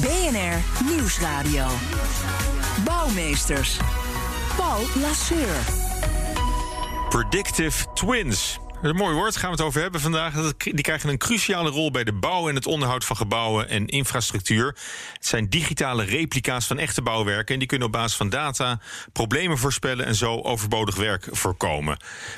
BNR Nieuwsradio. Bouwmeesters. Paul Lasseur. Predictive Twins. Een mooi woord, gaan we het over hebben vandaag. Die krijgen een cruciale rol bij de bouw en het onderhoud van gebouwen en infrastructuur. Het zijn digitale replica's van echte bouwwerken en die kunnen op basis van data problemen voorspellen en zo overbodig werk voorkomen.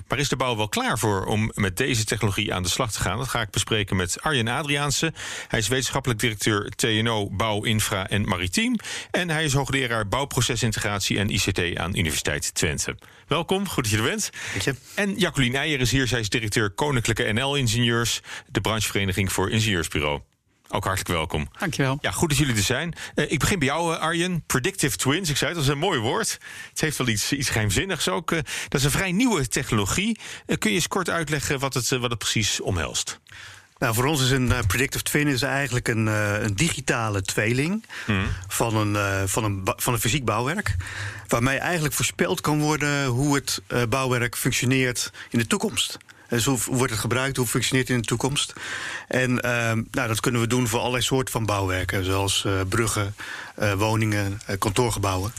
Maar is de bouw wel klaar voor om met deze technologie aan de slag te gaan? Dat ga ik bespreken met Arjen Adriaanse. Hij is wetenschappelijk directeur TNO Bouw, Infra en Maritiem. En hij is hoogleraar bouwprocesintegratie en ICT aan Universiteit Twente. Welkom, goed dat je er bent. En Jacqueline Eijer is hier, zij is directeur Koninklijke NL-ingenieurs, de branchevereniging voor ingenieursbureau. Ook hartelijk welkom. Dankjewel. Ja, goed dat jullie er zijn. Uh, ik begin bij jou, uh, Arjen. Predictive Twins, ik zei het, dat is een mooi woord. Het heeft wel iets, iets geheimzinnigs ook. Uh, dat is een vrij nieuwe technologie. kun je eens kort uitleggen wat het, wat het precies omhelst? Nou, voor ons is een uh, predictive twin is eigenlijk een, uh, een digitale tweeling mm. van, een, uh, van, een van een fysiek bouwwerk. Waarmee eigenlijk voorspeld kan worden hoe het bouwwerk functioneert in de toekomst. Dus hoe wordt het gebruikt, hoe functioneert het in de toekomst? En uh, nou, dat kunnen we doen voor allerlei soorten van bouwwerken, zoals uh, bruggen, uh, woningen, kantoorgebouwen.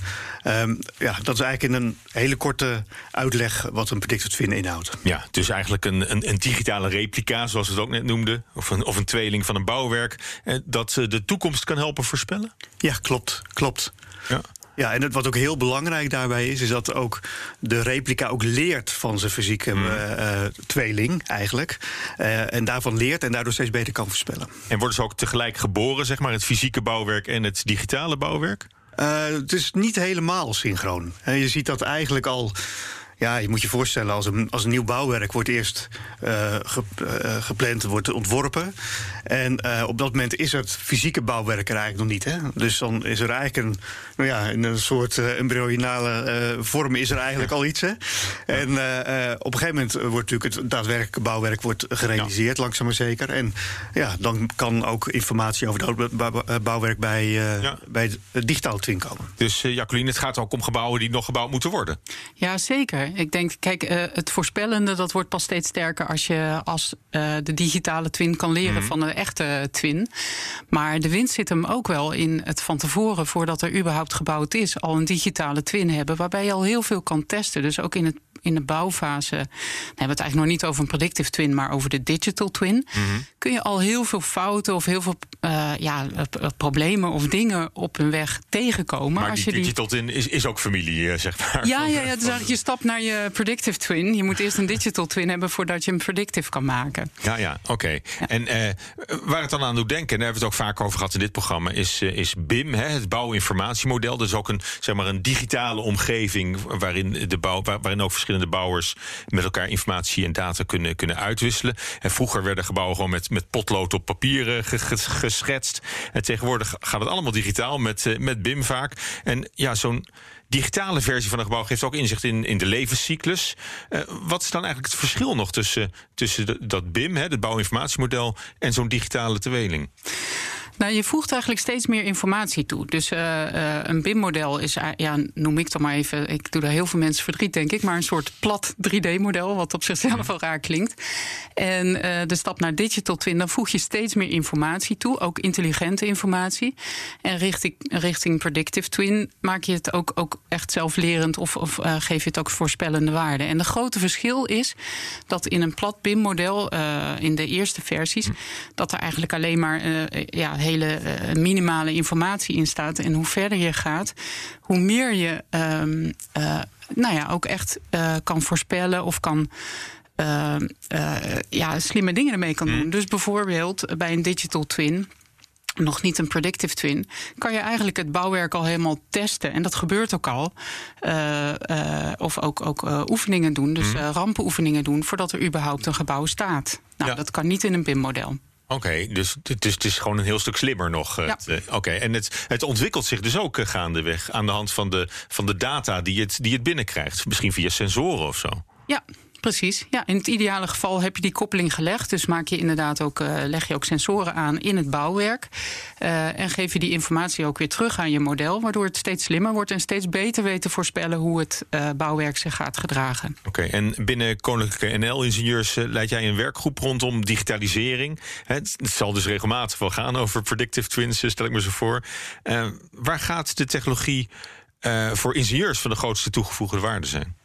Um, ja, dat is eigenlijk in een hele korte uitleg wat een predictive twin inhoudt. Ja, dus eigenlijk een, een, een digitale replica, zoals we het ook net noemden, of een, of een tweeling van een bouwwerk, dat de toekomst kan helpen voorspellen? Ja, klopt, klopt. Ja. Ja, en het, wat ook heel belangrijk daarbij is, is dat ook de replica ook leert van zijn fysieke mm. uh, tweeling, eigenlijk. Uh, en daarvan leert en daardoor steeds beter kan voorspellen. En worden ze ook tegelijk geboren, zeg maar, het fysieke bouwwerk en het digitale bouwwerk? Uh, het is niet helemaal synchroon. Je ziet dat eigenlijk al ja, je moet je voorstellen, als een, als een nieuw bouwwerk wordt eerst uh, ge, uh, gepland, wordt ontworpen. En uh, op dat moment is het fysieke bouwwerk er eigenlijk nog niet. Hè? Dus dan is er eigenlijk een, nou ja, in een soort embryonale vorm is er eigenlijk al iets. Hè? En op een gegeven moment wordt natuurlijk het daadwerkelijke bouwwerk wordt gerealiseerd, ja. langzaam maar zeker. En ja, dan kan ook informatie over dat bouwwerk bij, ja. bij het digitaal twin komen. Dus Jacqueline, het gaat ook om gebouwen die nog gebouwd moeten worden. Ja, zeker. Ik denk, kijk, uh, het voorspellende dat wordt pas steeds sterker als je als uh, de digitale twin kan leren mm. van de echte twin. Maar de winst zit hem ook wel in het van tevoren, voordat er überhaupt gebouwd is, al een digitale twin hebben, waarbij je al heel veel kan testen. Dus ook in het in de bouwfase, dan hebben we het eigenlijk nog niet over een predictive twin, maar over de digital twin. Mm -hmm. Kun je al heel veel fouten of heel veel uh, ja, problemen of dingen op hun weg tegenkomen. Maar als die je digital twin is, is ook familie, zeg maar. Ja, ja, ja, eigenlijk je stap naar je predictive twin. Je moet eerst een digital twin hebben voordat je hem predictive kan maken. Ja, ja, oké. Okay. Ja. En uh, waar het dan aan doet denken, en daar hebben we het ook vaak over gehad in dit programma, is, uh, is BIM, hè, het bouwinformatiemodel. Dat is ook een, zeg maar, een digitale omgeving waarin, de bouw, waarin ook verschillende bouwers met elkaar informatie en data kunnen, kunnen uitwisselen. En vroeger werden gebouwen gewoon met, met potlood op papier geschetst. En tegenwoordig gaat het allemaal digitaal met, uh, met BIM vaak. En ja, zo'n digitale versie van een gebouw geeft ook inzicht in, in de levenscyclus. Uh, wat is dan eigenlijk het verschil nog tussen, tussen dat BIM, hè, het bouwinformatiemodel, en zo'n digitale tweeling? Nou, je voegt eigenlijk steeds meer informatie toe. Dus uh, uh, een BIM-model is, uh, ja, noem ik dan maar even, ik doe daar heel veel mensen verdriet, denk ik, maar een soort plat 3D-model, wat op zichzelf wel raar klinkt. En de stap naar digital twin, dan voeg je steeds meer informatie toe, ook intelligente informatie. En richting, richting predictive twin maak je het ook, ook echt zelflerend of, of geef je het ook voorspellende waarde. En de grote verschil is dat in een plat BIM-model, in de eerste versies, hm. dat er eigenlijk alleen maar ja, hele uh, minimale informatie in staat. En hoe verder je gaat, hoe meer je um, uh, nou ja, ook echt uh, kan voorspellen of kan. ja, slimme dingen ermee kan doen. Dus bijvoorbeeld bij een digital twin nog niet een predictive twin, kan je eigenlijk het bouwwerk al helemaal testen. En dat gebeurt ook al. Uh, uh, of ook, ook uh, oefeningen doen, dus rampenoefeningen doen, voordat er überhaupt een gebouw staat. Nou, ja. dat kan niet in een BIM-model. Oké, dus het is, het is gewoon een heel stuk slimmer nog. Ja. Eh, Oké, en het, het ontwikkelt zich dus ook eh, gaandeweg aan de hand van de, van de data die het, die het binnenkrijgt. Misschien via sensoren of zo. Ja, precies. Ja, in het ideale geval heb je die koppeling gelegd. Dus maak je inderdaad ook, eh, leg je ook sensoren aan in het bouwwerk. Eh, en geef je die informatie ook weer terug aan je model. Waardoor het steeds slimmer wordt en steeds beter weet te voorspellen hoe het eh, bouwwerk zich gaat gedragen. Oké, en binnen Koninklijke NL-ingenieurs leid jij een werkgroep rondom digitalisering. Het, zal dus regelmatig wel gaan over predictive twins, stel ik me zo voor. Waar gaat de technologie voor ingenieurs van de grootste toegevoegde waarde zijn?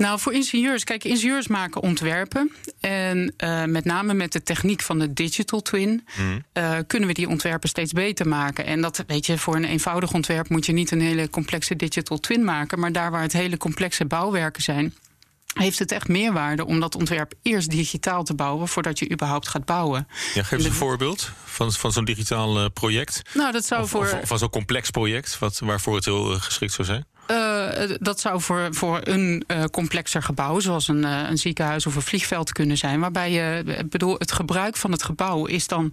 Nou, voor ingenieurs, kijk, ingenieurs maken ontwerpen. En eh, met name met de techniek van de digital twin eh, kunnen we die ontwerpen steeds beter maken. En dat weet je, voor een eenvoudig ontwerp moet je niet een hele complexe digital twin maken. Maar daar waar het hele complexe bouwwerken zijn. Heeft het echt meerwaarde om dat ontwerp eerst digitaal te bouwen voordat je überhaupt gaat bouwen? Ja, geef eens een voorbeeld van, van zo'n digitaal eh, project. Nou, dat zou Of, voor. of, van zo'n complex project wat, waarvoor het heel geschikt zou zijn. Eh, dat zou voor, voor een eh, complexer gebouw, zoals een, eh, een ziekenhuis of een vliegveld kunnen zijn. Waarbij je, bedoel, het gebruik van het gebouw is dan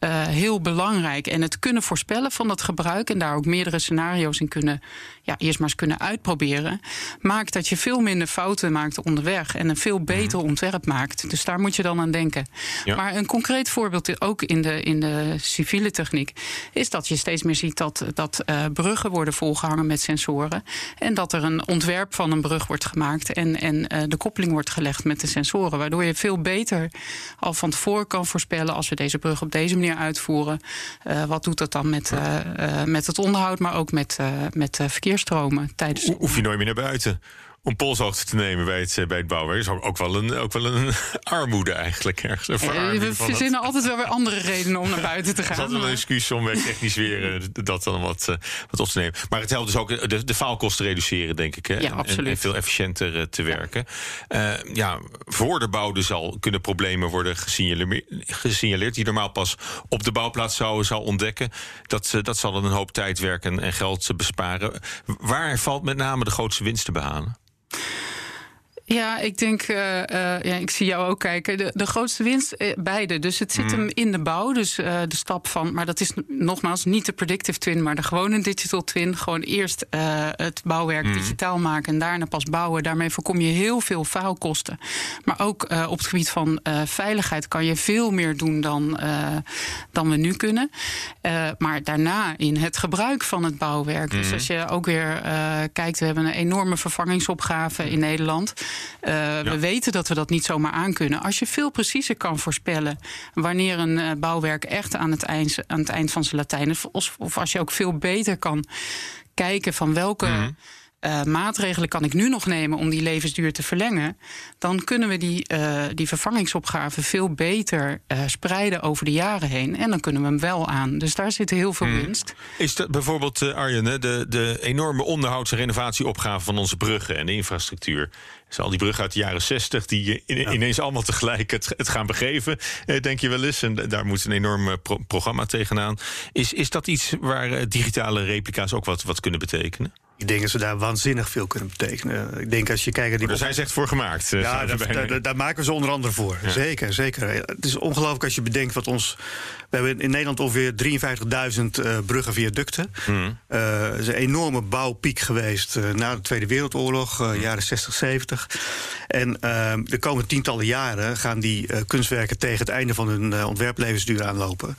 eh, heel belangrijk. En het kunnen voorspellen van dat gebruik en daar ook meerdere scenario's in kunnen, ja, eerst maar eens kunnen uitproberen. Maakt dat je veel minder fouten maakt onderweg en een veel beter ontwerp maakt. Dus daar moet je dan aan denken. Ja. Maar een concreet voorbeeld ook in de, in de civiele techniek is dat je steeds meer ziet dat, dat eh, bruggen worden volgehangen met sensoren. En dat er een ontwerp van een brug wordt gemaakt en, en eh, de koppeling wordt gelegd met de sensoren. Waardoor je veel beter al van tevoren kan voorspellen als we deze brug op deze manier uitvoeren. eh, wat doet dat dan met, eh, eh, met het onderhoud, maar ook met, met verkeersstromen tijdens. Ho- Hoef je nooit meer naar buiten om polshoogte te nemen bij het, eh, bij het bouwen. Dat is ook, ook, wel een, ook wel een armoede eigenlijk. Ergens, een Eh, we verzinnen altijd wel weer andere redenen om naar buiten te is gaan. altijd wel een excuus om technisch weer eh, dat dan wat, eh, wat op te nemen. Maar het helpt dus ook de, de faalkosten reduceren, denk ik. Hè? Ja, En- absoluut. En, veel efficiënter eh, te werken. Eh, ja, voor de bouw dus al kunnen problemen worden gesignale- gesignaleerd... die normaal pas op de bouwplaats zou, zou ontdekken. Dat, eh, dat zal dan een hoop tijd, werk en, en geld eh, besparen. Waar valt met name de grootste winst te behalen? Ja, ik denk, eh, eh, ja, ik zie jou ook kijken. De, de grootste winst, eh, beide. Dus het zit hem in de bouw. Dus de stap van, maar dat is nogmaals niet de predictive twin, maar de gewone digital twin. Gewoon eerst het bouwwerk digitaal maken en daarna pas bouwen. Daarmee voorkom je heel veel faalkosten. Maar ook op het gebied van veiligheid kan je veel meer doen dan, dan we nu kunnen. Maar daarna in het gebruik van het bouwwerk. Dus als je ook weer kijkt, we hebben een enorme vervangingsopgave in Nederland. Eh, We weten dat we dat niet zomaar aankunnen. Als je veel preciezer kan voorspellen wanneer een eh, bouwwerk echt aan het, eind, aan het eind van zijn Latijn is, of, of als je ook veel beter kan kijken van welke. Eh, maatregelen kan ik nu nog nemen om die levensduur te verlengen, dan kunnen we die, eh, die vervangingsopgave veel beter eh, spreiden over de jaren heen. En dan kunnen we hem wel aan. Dus daar zit heel veel winst. Is dat bijvoorbeeld, Arjen, de, de enorme onderhouds- en renovatieopgave van onze bruggen en de infrastructuur? Dus al die bruggen uit de jaren 60 die in- ineens allemaal tegelijk het, het gaan begeven, denk je wel eens. En daar moet een enorm pro- programma tegenaan. Is, is dat iets waar digitale replica's ook wat, wat kunnen betekenen? Ik denk dat ze daar waanzinnig veel kunnen betekenen. Ik denk als je kijkt naar die. Daar zijn ze echt voor gemaakt. eh, Ja, daar, bijna- daar, daar maken ze onder andere voor. Zeker, zeker. Het is ongelooflijk als je bedenkt wat ons. We hebben in Nederland ongeveer 53.000 eh, bruggen viaducten. Eh, Het is een enorme bouwpiek geweest eh, na de Tweede Wereldoorlog, eh, jaren 60, 70. En eh, de komende tientallen jaren gaan die eh, kunstwerken tegen het einde van hun eh, ontwerplevensduur aanlopen.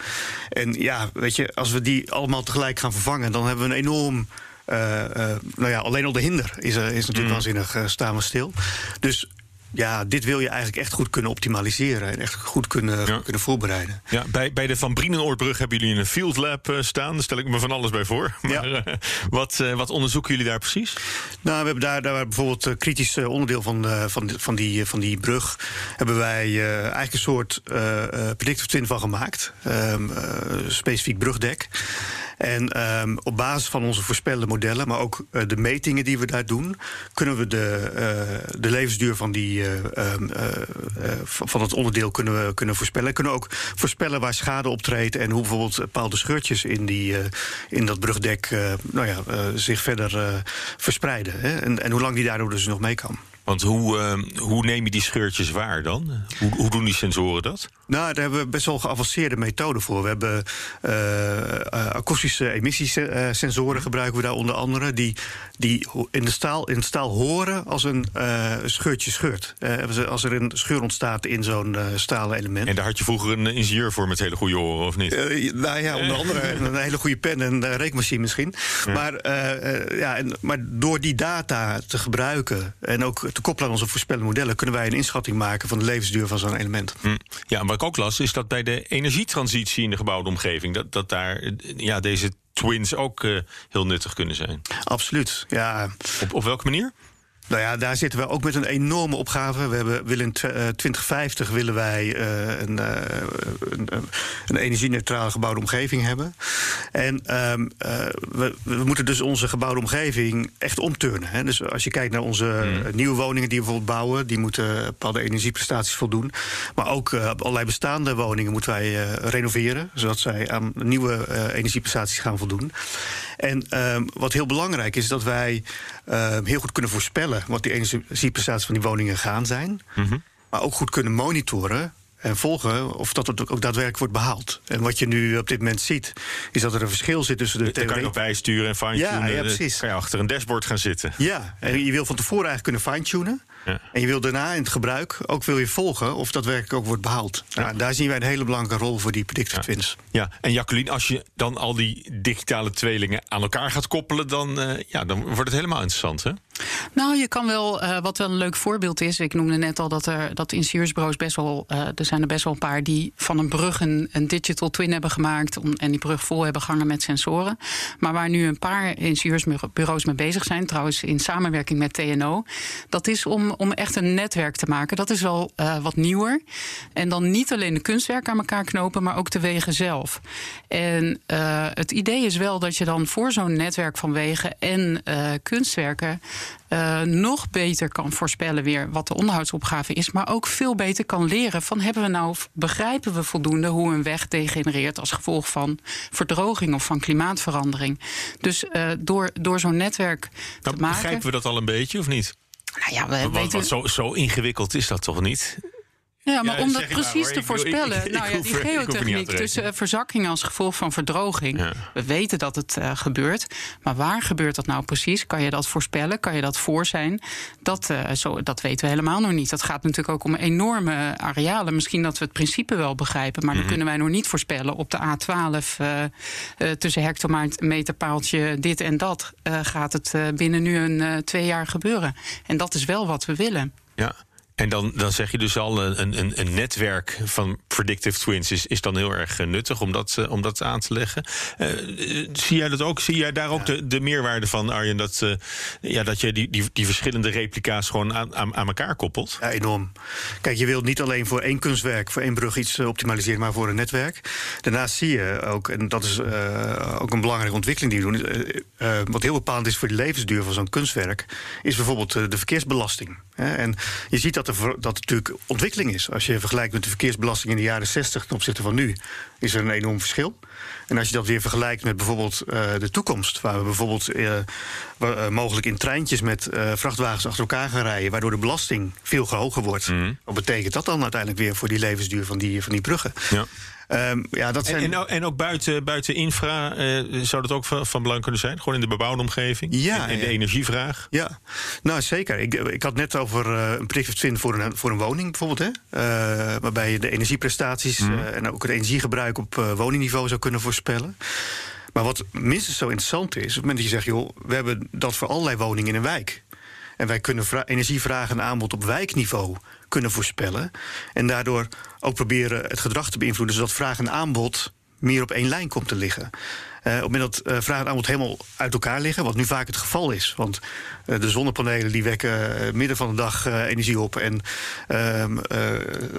En ja, weet je, als we die allemaal tegelijk gaan vervangen, dan hebben we een enorm. Eh, eh, nou ja, alleen al de hinder is, er- is natuurlijk waanzinnig uh, staan we stil. Dus ja, dit wil je eigenlijk echt goed kunnen optimaliseren en echt goed kunnen, Ja. kunnen voorbereiden. Ja, bij, bij de Van Brienenoordbrug hebben jullie een field lab eh, staan. Daar stel ik me van alles bij voor. Ja. Maar eh, wat, eh, wat onderzoeken jullie daar precies? Nou, we hebben daar, daar bijvoorbeeld een kritisch onderdeel van, van, die- van, die, van die brug. Hebben wij eigenlijk een soort predictive twin van gemaakt. Eh, specifiek brugdek. En ehm, op basis van onze voorspellende modellen, maar ook de metingen die we daar doen, kunnen we de, de levensduur van, die, eh, ehm, eh, eh, van het onderdeel kunnen we kunnen voorspellen. Kunnen ook voorspellen waar schade optreedt en hoe bijvoorbeeld bepaalde scheurtjes in, die, in dat brugdek nou ja, zich verder verspreiden. Hè? En, en hoe lang die daardoor dus nog mee kan. Want hoe, uh, hoe neem je die scheurtjes waar dan? Hoe, hoe doen die sensoren dat? Nou, daar hebben we best wel geavanceerde methoden voor. We hebben uh, akoestische emissiesensoren gebruiken we daar onder andere... die, die in, de staal, in het staal horen als een scheurtje scheurt. als er een scheur ontstaat in zo'n stalen element. En daar had je vroeger een ingenieur voor met hele goede oren, of niet? nou ja, onder andere een hele goede pen en een rekenmachine misschien. Maar, ja, en, maar door die data te gebruiken... en ook te koppelen aan onze voorspellende modellen... kunnen wij een inschatting maken van de levensduur van zo'n element. Hm. Ja, maar ik ook las, is dat bij de energietransitie in de gebouwde omgeving, dat, dat daar ja, deze twins ook uh, heel nuttig kunnen zijn. Absoluut, ja. Op, op welke manier? Nou ja, daar zitten we ook met een enorme opgave. We hebben, willen in 2050 eh, willen wij een, uh, een, een energie-neutrale gebouwde omgeving hebben. En um, we, we, moeten dus onze gebouwde omgeving echt omturnen. Hè. Dus als je kijkt naar onze hmm. nieuwe woningen die we bijvoorbeeld bouwen, die moeten bepaalde energieprestaties voldoen. Maar ook allerlei bestaande woningen moeten wij renoveren, zodat zij aan nieuwe energieprestaties gaan voldoen. En um, wat heel belangrijk is, dat wij uh, heel goed kunnen voorspellen wat die energieprestaties van die woningen gaan zijn. Mm -hmm. Maar ook goed kunnen monitoren en volgen of dat het ook daadwerkelijk wordt behaald. En wat je nu op dit moment ziet, is dat er een verschil zit tussen de theorie... kan je nog bijsturen en fine-tunen. Ja, ja, precies. kan je achter een dashboard gaan zitten. Ja, en je wil van tevoren eigenlijk kunnen fine-tunen. Ja. En je wil daarna in het gebruik ook wil je volgen of dat werkelijk ook wordt behaald. Ja. Nou, daar zien wij een hele belangrijke rol voor die predictive twins. Ja, en Jacqueline, als je dan al die digitale tweelingen aan elkaar gaat koppelen, dan, uh, ja, dan wordt het helemaal interessant, hè? Nou, je kan wel, uh, wat wel een leuk voorbeeld is. Ik noemde net al dat er dat ingenieursbureaus best wel, uh, er zijn er best wel een paar die van een brug een, een digital twin hebben gemaakt om, en die brug vol hebben gehangen met sensoren. Maar waar nu een paar ingenieursbureaus mee bezig zijn, trouwens in samenwerking met TNO, dat is om, om echt een netwerk te maken. Dat is wel uh, wat nieuwer. En dan niet alleen de kunstwerken aan elkaar knopen, maar ook de wegen zelf. En het idee is wel dat je dan voor zo'n netwerk van wegen en kunstwerken uh, nog beter kan voorspellen weer wat de onderhoudsopgave is, maar ook veel beter kan leren van hebben we nou begrijpen we voldoende hoe een weg degenereert als gevolg van verdroging of van klimaatverandering. Dus uh, door, door zo'n netwerk nou, te maken. Begrijpen we dat al een beetje of niet? Nou ja, we want, weten... want zo, zo ingewikkeld is dat toch niet? Ja, maar ja, om dat precies te voorspellen, ik, ik, nou ja, die geotechniek, tussen uh, verzakking als gevolg van verdroging. Ja. We weten dat het uh, gebeurt, maar waar gebeurt dat nou precies? Kan je dat voorspellen? Kan je dat voor zijn? Dat, uh, zo, dat weten we helemaal nog niet. Dat gaat natuurlijk ook om enorme arealen. Misschien dat we het principe wel begrijpen, maar mm -hmm. dat kunnen wij nog niet voorspellen. Op de A12 tussen hectometerpaaltje dit en dat gaat het binnen nu een twee jaar gebeuren. En dat is wel wat we willen. Ja. En dan, dan zeg je dus al, een, een, een netwerk van predictive twins is, is dan heel erg nuttig om dat, om dat aan te leggen. Zie jij dat ook? Zie jij daar ook de, de meerwaarde van, Arjen, dat, ja, dat je die, die, die verschillende replica's gewoon aan, aan, aan elkaar koppelt? Ja, enorm. Kijk, je wilt niet alleen voor één kunstwerk, voor één brug iets optimaliseren, maar voor een netwerk. Daarnaast zie je ook, en dat is ook een belangrijke ontwikkeling die we doen, wat heel bepalend is voor de levensduur van zo'n kunstwerk, is bijvoorbeeld de verkeersbelasting. En je ziet dat er, dat natuurlijk ontwikkeling is. Als je vergelijkt met de verkeersbelasting in de jaren 60 ten opzichte van nu, is er een enorm verschil. En als je dat weer vergelijkt met bijvoorbeeld uh, de toekomst, waar we bijvoorbeeld uh, uh, mogelijk in treintjes met vrachtwagens achter elkaar gaan rijden, waardoor de belasting veel hoger wordt. Mm. Wat betekent dat dan uiteindelijk weer voor die levensduur van die, van die bruggen? Ja. Um, ja, dat zijn... en, en, en, ook buiten, buiten infra uh, zou dat ook van, van, belang kunnen zijn? Gewoon in de bebouwde omgeving? Ja, en, en de energievraag? Ja, nou zeker. Ik, ik had net over uh, een predictive twin voor een, voor een woning bijvoorbeeld. Hè? Uh, waarbij je de energieprestaties mm. en ook het energiegebruik op woningniveau zou kunnen voorspellen. Maar wat minstens zo interessant is, op het moment dat je zegt... joh, we hebben dat voor allerlei woningen in een wijk... En wij kunnen energievraag en aanbod op wijkniveau kunnen voorspellen. En daardoor ook proberen het gedrag te beïnvloeden, zodat vraag en aanbod meer op één lijn komt te liggen. Uh, op het moment dat uh, vraag en aanbod helemaal uit elkaar liggen, wat nu vaak het geval is. Want uh, de zonnepanelen die wekken midden van de dag energie op. En ehm,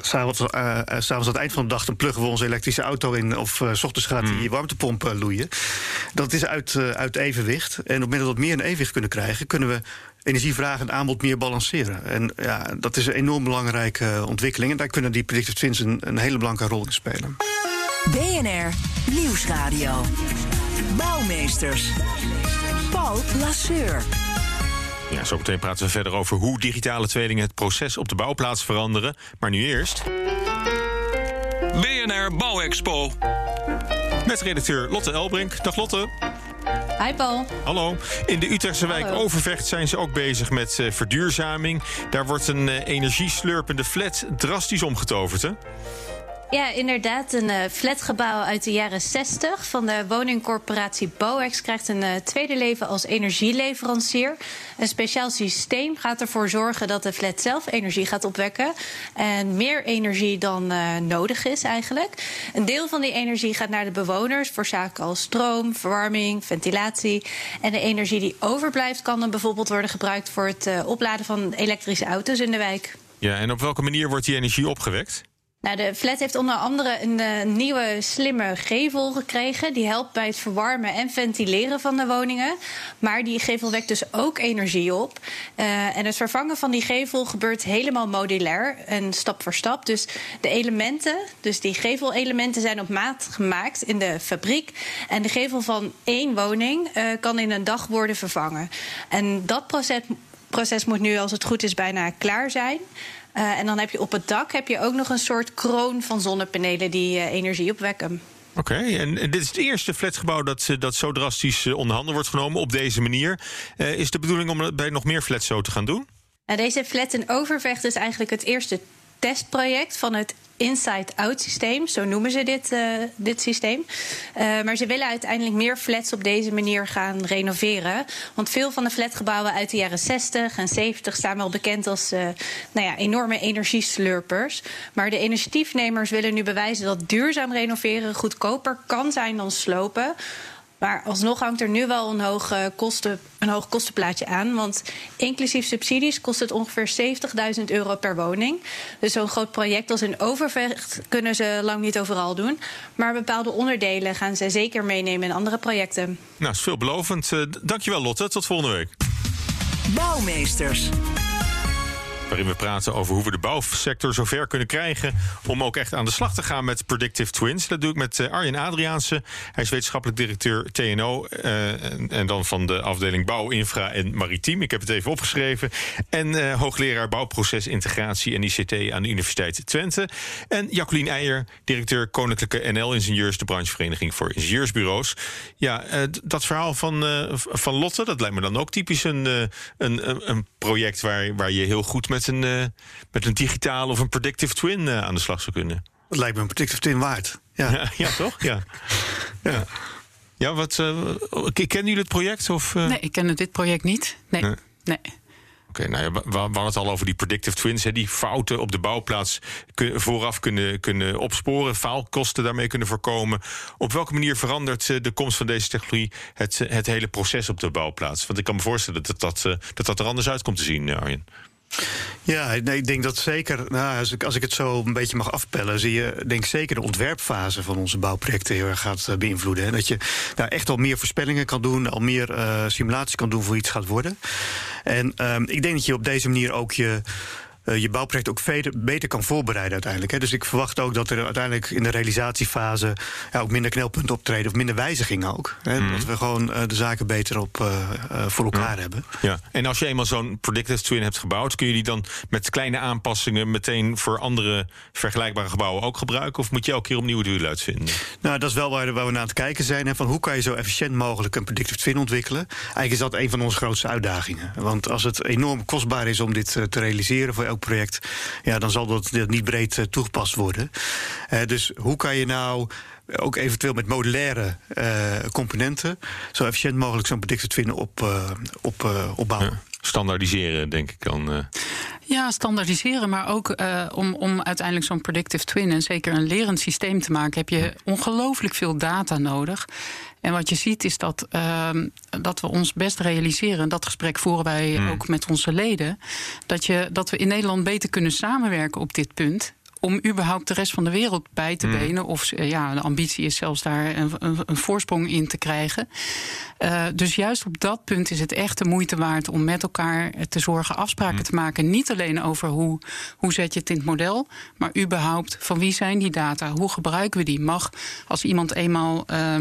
s'avonds aan het eind van de dag dan pluggen we onze elektrische auto in. Of s ochtends gaat die warmtepomp loeien. Dat is uit, uit evenwicht. En op het moment dat we meer een evenwicht kunnen krijgen, kunnen we energievraag en aanbod meer balanceren. En ja, dat is een enorm belangrijke ontwikkeling. En daar kunnen die predictive twins een, een hele belangrijke rol in spelen. BNR Nieuwsradio. Bouwmeesters. Paul Lasseur. Ja, zo meteen praten we verder over hoe digitale tweelingen het proces op de bouwplaats veranderen. Maar nu eerst. BNR Bouwexpo. Met redacteur Lotte Elbrink. Dag Lotte. Hi Paul. Hallo. In de Utrechtse wijk Hallo. Overvecht zijn ze ook bezig met eh, verduurzaming. Daar wordt een eh, energieslurpende flat drastisch omgetoverd, hè? Ja, inderdaad. Een eh, flatgebouw uit de jaren 60 van de woningcorporatie Boex krijgt een eh, tweede leven als energieleverancier. Een speciaal systeem gaat ervoor zorgen dat de flat zelf energie gaat opwekken. En meer energie dan eh, nodig is eigenlijk. Een deel van die energie gaat naar de bewoners voor zaken als stroom, verwarming, ventilatie. En de energie die overblijft kan dan bijvoorbeeld worden gebruikt voor het opladen van elektrische auto's in de wijk. Ja, en op welke manier wordt die energie opgewekt? Nou, de flat heeft onder andere een eh, nieuwe slimme gevel gekregen. Die helpt bij het verwarmen en ventileren van de woningen. Maar die gevel wekt dus ook energie op. Eh, en het vervangen van die gevel gebeurt helemaal modulair en stap voor stap. Dus de elementen, dus die gevelelementen zijn op maat gemaakt in de fabriek. En de gevel van één woning eh, kan in een dag worden vervangen. En dat proces, proces moet nu, als het goed is, bijna klaar zijn. Uh, en dan heb je op het dak heb je ook nog een soort kroon van zonnepanelen die uh, energie opwekken. Oké, okay, en, en, dit is het eerste flatgebouw dat, dat zo drastisch uh, onder handen wordt genomen op deze manier. Uh, is de bedoeling om bij nog meer flats zo te gaan doen? Nou, deze flat in Overvecht is eigenlijk het eerste testproject van het inside-out systeem. Zo noemen ze dit, uh, dit systeem. Uh, maar ze willen uiteindelijk meer flats op deze manier gaan renoveren. Want veel van de flatgebouwen uit de jaren 60 en 70 staan wel bekend als uh, nou ja, enorme energieslurpers. Maar de initiatiefnemers willen nu bewijzen dat duurzaam renoveren goedkoper kan zijn dan slopen. Maar alsnog hangt er nu wel een hoog, kosten, een hoog kostenplaatje aan. Want inclusief subsidies kost het ongeveer 70.000 euro per woning. Dus zo'n groot project als in Overvecht kunnen ze lang niet overal doen. Maar bepaalde onderdelen gaan ze zeker meenemen in andere projecten. Nou, is veelbelovend. Uh, dankjewel Lotte, tot volgende week. Bouwmeesters waarin we praten over hoe we de bouwsector zover kunnen krijgen om ook echt aan de slag te gaan met predictive twins. Dat doe ik met Arjen Adriaanse. Hij is wetenschappelijk directeur TNO uh, en, dan van de afdeling Bouw, Infra en Maritiem. Ik heb het even opgeschreven. En uh, hoogleraar bouwprocesintegratie en ICT aan de Universiteit Twente. En Jacqueline Eijer, directeur Koninklijke NL-ingenieurs, de branchevereniging voor ingenieursbureaus. Ja, dat verhaal van, van Lotte, dat lijkt me dan ook typisch een, een, een project waar, waar je heel goed met met een, uh, met een digitale of een predictive twin uh, aan de slag zou kunnen. Dat lijkt me een predictive twin waard. Ja, ja, ja toch? Ja. ja. Ja, wat. Uh, kennen jullie het project? Of, Nee, ik ken dit project niet. Nee. nee. nee. Oké, okay, nou ja, we, we hadden het al over die predictive twins, hè, die fouten op de bouwplaats kun, vooraf kunnen, kunnen opsporen, faalkosten daarmee kunnen voorkomen. Op welke manier verandert de komst van deze technologie het, het hele proces op de bouwplaats? Want ik kan me voorstellen dat dat, dat, dat er anders uit komt te zien, Arjen. Ja, nee, ik denk dat zeker, nou, als, ik, als ik het zo een beetje mag afpellen, zie je denk zeker de ontwerpfase van onze bouwprojecten heel erg gaat uh, beïnvloeden. Dat je daar echt al meer voorspellingen kan doen, al meer uh, simulaties kan doen voor iets gaat worden. En um, ik denk dat je op deze manier ook je uh, je bouwproject ook beter kan voorbereiden uiteindelijk. Hè. Dus ik verwacht ook dat er uiteindelijk in de realisatiefase ja, ook minder knelpunten optreden of minder wijzigingen ook. Hè. Mm. Dat we gewoon uh, de zaken beter op, uh, voor elkaar ja. hebben. Ja, en als je eenmaal zo'n predictive twin hebt gebouwd, kun je die dan met kleine aanpassingen meteen voor andere vergelijkbare gebouwen ook gebruiken? Of moet je elke keer opnieuw de wiel uitvinden? Nou, dat is wel waar, waar we naar aan het kijken zijn. Hè, van hoe kan je zo efficiënt mogelijk een predictive twin ontwikkelen? Eigenlijk is dat een van onze grootste uitdagingen. Want als het enorm kostbaar is om dit te realiseren voor project, ja, dan zal dat niet breed uh, toegepast worden. Uh, dus hoe kan je nou ook eventueel met modulaire uh, componenten zo efficiënt mogelijk zo'n predictive twin op, op, opbouwen? Ja, standaardiseren, denk ik dan. Ja, standaardiseren, maar ook uh, om, om uiteindelijk zo'n predictive twin en zeker een lerend systeem te maken, heb je ongelooflijk veel data nodig. En wat je ziet is dat, uh, dat we ons best realiseren, en dat gesprek voeren wij mm. ook met onze leden, dat, je, dat we in Nederland beter kunnen samenwerken op dit punt om überhaupt de rest van de wereld bij te benen. Mm. Of ja, de ambitie is zelfs daar een, een, een voorsprong in te krijgen. Uh, dus juist op dat punt is het echt de moeite waard om met elkaar te zorgen afspraken mm. te maken. Niet alleen over hoe, hoe zet je het in het model, maar überhaupt van wie zijn die data? Hoe gebruiken we die? Mag als iemand eenmaal. Uh,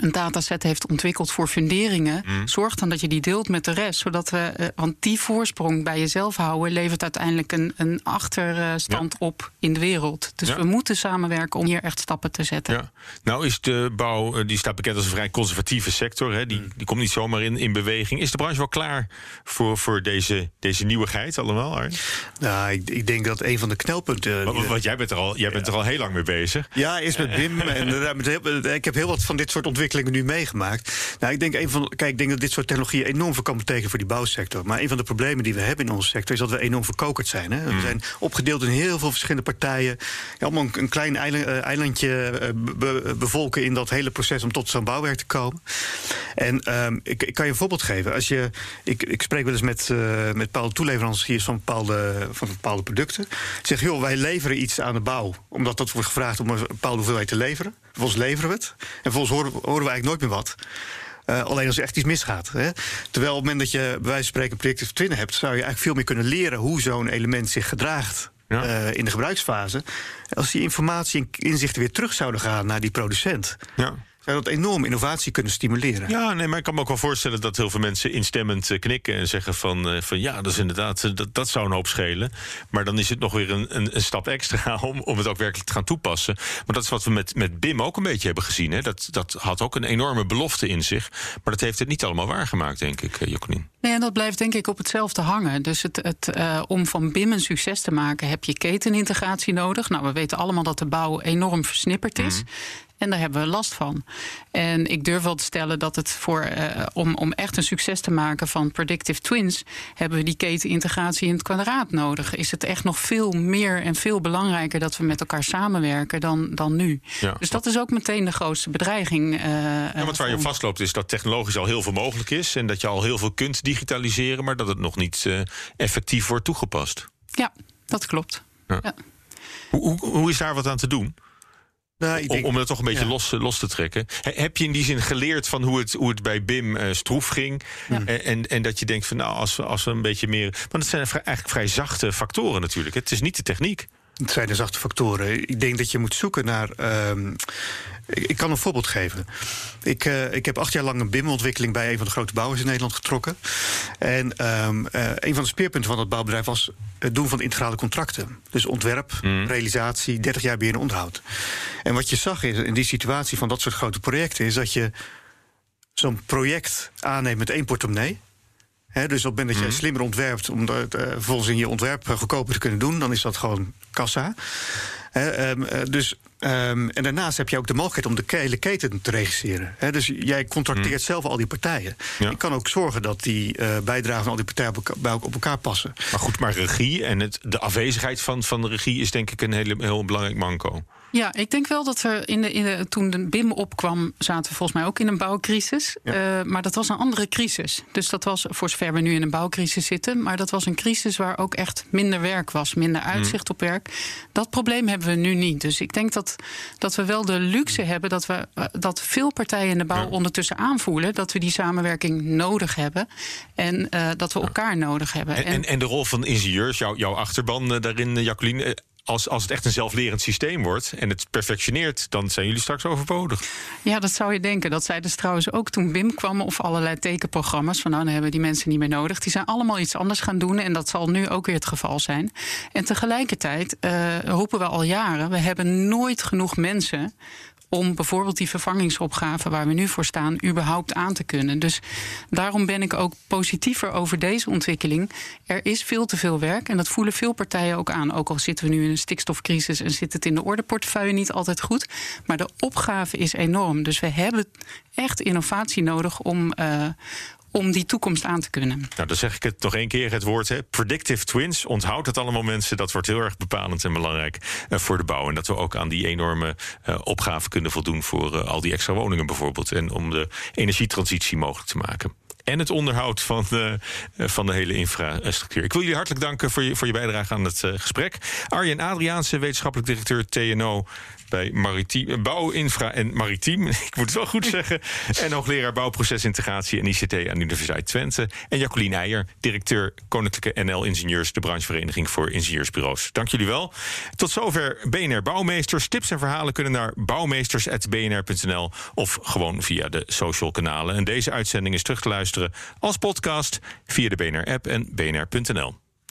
een dataset heeft ontwikkeld voor funderingen, Mm. zorg dan dat je die deelt met de rest. Zodat we, eh, want die voorsprong bij jezelf houden levert uiteindelijk een, een achterstand op in de wereld. Dus Ja. we moeten samenwerken om hier echt stappen te zetten. Ja. Nou is de bouw, eh, die staat bekend als een vrij conservatieve sector. Hè? Die, die komt niet zomaar in, in beweging. Is de branche wel klaar voor, voor deze, deze nieuwigheid allemaal? Arjen? Nou, ik, ik denk dat een van de knelpunten. Want, want jij bent er al, jij bent er al heel lang mee bezig. Ja, eerst met BIM. En met heel- ik heb heel wat van dit soort ontwikkelingen nu meegemaakt. Nou, ik denk, een van, kijk, ik denk dat dit soort technologieën enorm veel kan betekenen voor die bouwsector. Maar een van de problemen die we hebben in onze sector is dat we enorm verkokerd zijn. Hè? We zijn opgedeeld in heel veel verschillende partijen. Ja, allemaal een, klein eh, eilandje eh, be- bevolken in dat hele proces om tot zo'n bouwwerk te komen. En ehm, ik, ik kan je een voorbeeld geven. Als je, ik, ik spreek wel eens met, eh, met bepaalde toeleveranciers van bepaalde, van bepaalde producten. Zeg, joh, wij leveren iets aan de bouw. Omdat dat wordt gevraagd om een bepaalde hoeveelheid te leveren. Vervolgens leveren we het. En vervolgens horen, horen we eigenlijk nooit meer wat. Eh, alleen als er echt iets misgaat. Hè. Terwijl op het moment dat je bij wijze van spreken predictive twin hebt, zou je eigenlijk veel meer kunnen leren hoe zo'n element zich gedraagt. Ja. eh, in de gebruiksfase. Als die informatie en inzichten weer terug zouden gaan naar die producent, Ja. Zou dat enorm innovatie kunnen stimuleren. Ja, nee, maar ik kan me ook wel voorstellen dat heel veel mensen instemmend eh, knikken en zeggen van, eh, van ja, dat is inderdaad, eh, dat, dat zou een hoop schelen. Maar dan is het nog weer een, een, een stap extra om, om het ook werkelijk te gaan toepassen. Maar dat is wat we met, met BIM ook een beetje hebben gezien. Hè. Dat, dat had ook een enorme belofte in zich. Maar dat heeft het niet allemaal waargemaakt, denk ik, Jacqueline. Nee, en dat blijft denk ik op hetzelfde hangen. Dus het, het, eh, om van BIM een succes te maken heb je ketenintegratie nodig. Nou, we weten allemaal dat de bouw enorm versnipperd is. En daar hebben we last van. En ik durf wel te stellen dat het voor, eh, om, om echt een succes te maken van predictive twins, hebben we die ketenintegratie in het kwadraat nodig. Is het echt nog veel meer en veel belangrijker dat we met elkaar samenwerken dan, dan nu. Ja. Dus dat is ook meteen de grootste bedreiging. eh, Ja, want waar je vastloopt is dat technologisch al heel veel mogelijk is. En dat je al heel veel kunt digitaliseren, maar dat het nog niet eh, effectief wordt toegepast. Ja, dat klopt. Ja. Hoe, hoe, hoe is daar wat aan te doen? Nou, ik Om, denk- om dat toch een beetje ja. los, los te trekken. He- heb je in die zin geleerd van hoe het, hoe het bij BIM eh, stroef ging? En, en, en dat je denkt van nou, als we, als we een beetje meer. Want het zijn eigenlijk vrij zachte factoren natuurlijk. Het is niet de techniek. Het zijn de zachte factoren. Ik denk dat je moet zoeken naar. ehm, ik, ik kan een voorbeeld geven. Ik, eh, ik heb acht jaar lang een BIM-ontwikkeling bij een van de grote bouwers in Nederland getrokken. En ehm, eh, een van de speerpunten van dat bouwbedrijf was het doen van integrale contracten. Dus ontwerp, realisatie, 30 jaar beheer en onderhoud. En wat je zag is, in die situatie van dat soort grote projecten, is dat je zo'n project aanneemt met één portemonnee. Dus op het moment dat je slimmer ontwerpt om dat eh, vervolgens in je ontwerp goedkoper te kunnen doen, dan is dat gewoon kassa. Ehm, eh, dus, ehm, en daarnaast heb je ook de mogelijkheid om de hele keten te regisseren. Dus jij contracteert zelf al die partijen. Ja. Je kan ook zorgen dat die eh bijdragen van al die partijen op elkaar- op elkaar passen. Maar goed, maar regie en het, de afwezigheid van, van de regie is denk ik een hele, heel belangrijk manco. Ja, ik denk wel dat we in de, in de, toen de BIM opkwam, zaten we volgens mij ook in een bouwcrisis. Eh, maar dat was een andere crisis. Dus dat was, voor zover we nu in een bouwcrisis zitten, maar dat was een crisis waar ook echt minder werk was, minder uitzicht op werk. Dat probleem hebben we nu niet. Dus ik denk dat, dat we wel de luxe hebben dat, we, eh, dat veel partijen in de bouw Ja. ondertussen aanvoelen dat we die samenwerking nodig hebben en eh, dat we elkaar nodig hebben. En, en, en de rol van ingenieurs, jouw, jouw achterban daarin, Jacqueline. Eh, Als, als het echt een zelflerend systeem wordt en het perfectioneert, dan zijn jullie straks overbodig. Ja, dat zou je denken. Dat zeiden ze trouwens ook toen BIM kwam of allerlei tekenprogramma's. Van nou, dan hebben die mensen niet meer nodig. Die zijn allemaal iets anders gaan doen en dat zal nu ook weer het geval zijn. En tegelijkertijd eh, roepen we al jaren: we hebben nooit genoeg mensen om bijvoorbeeld die vervangingsopgave waar we nu voor staan, überhaupt aan te kunnen. Dus daarom ben ik ook positiever over deze ontwikkeling. Er is veel te veel werk en dat voelen veel partijen ook aan. Ook al zitten we nu in een stikstofcrisis en zit het in de ordeportefeuille niet altijd goed. Maar de opgave is enorm. Dus we hebben echt innovatie nodig om. eh, om die toekomst aan te kunnen. Nou, dan zeg ik het nog één keer, het woord hè, predictive twins. Onthoud het allemaal mensen, dat wordt heel erg bepalend en belangrijk eh, voor de bouw. En dat we ook aan die enorme eh, opgave kunnen voldoen voor eh, al die extra woningen bijvoorbeeld. En om de energietransitie mogelijk te maken. En het onderhoud van de, van de hele infrastructuur. Ik wil jullie hartelijk danken voor je, voor je bijdrage aan het gesprek. Arjen Adriaanse, wetenschappelijk directeur TNO bij maritiem, bouw, infra en maritiem. Ik moet het wel goed zeggen. En hoogleraar bouwprocesintegratie en ICT aan de Universiteit Twente. En Jacqueline Eijer, directeur Koninklijke NL Ingenieurs, de branchevereniging voor ingenieursbureaus. Dank jullie wel. Tot zover BNR Bouwmeesters. Tips en verhalen kunnen naar bouwmeesters.bnr.nl of gewoon via de social kanalen. En deze uitzending is terug te luisteren als podcast via de BNR-app en bnr.nl.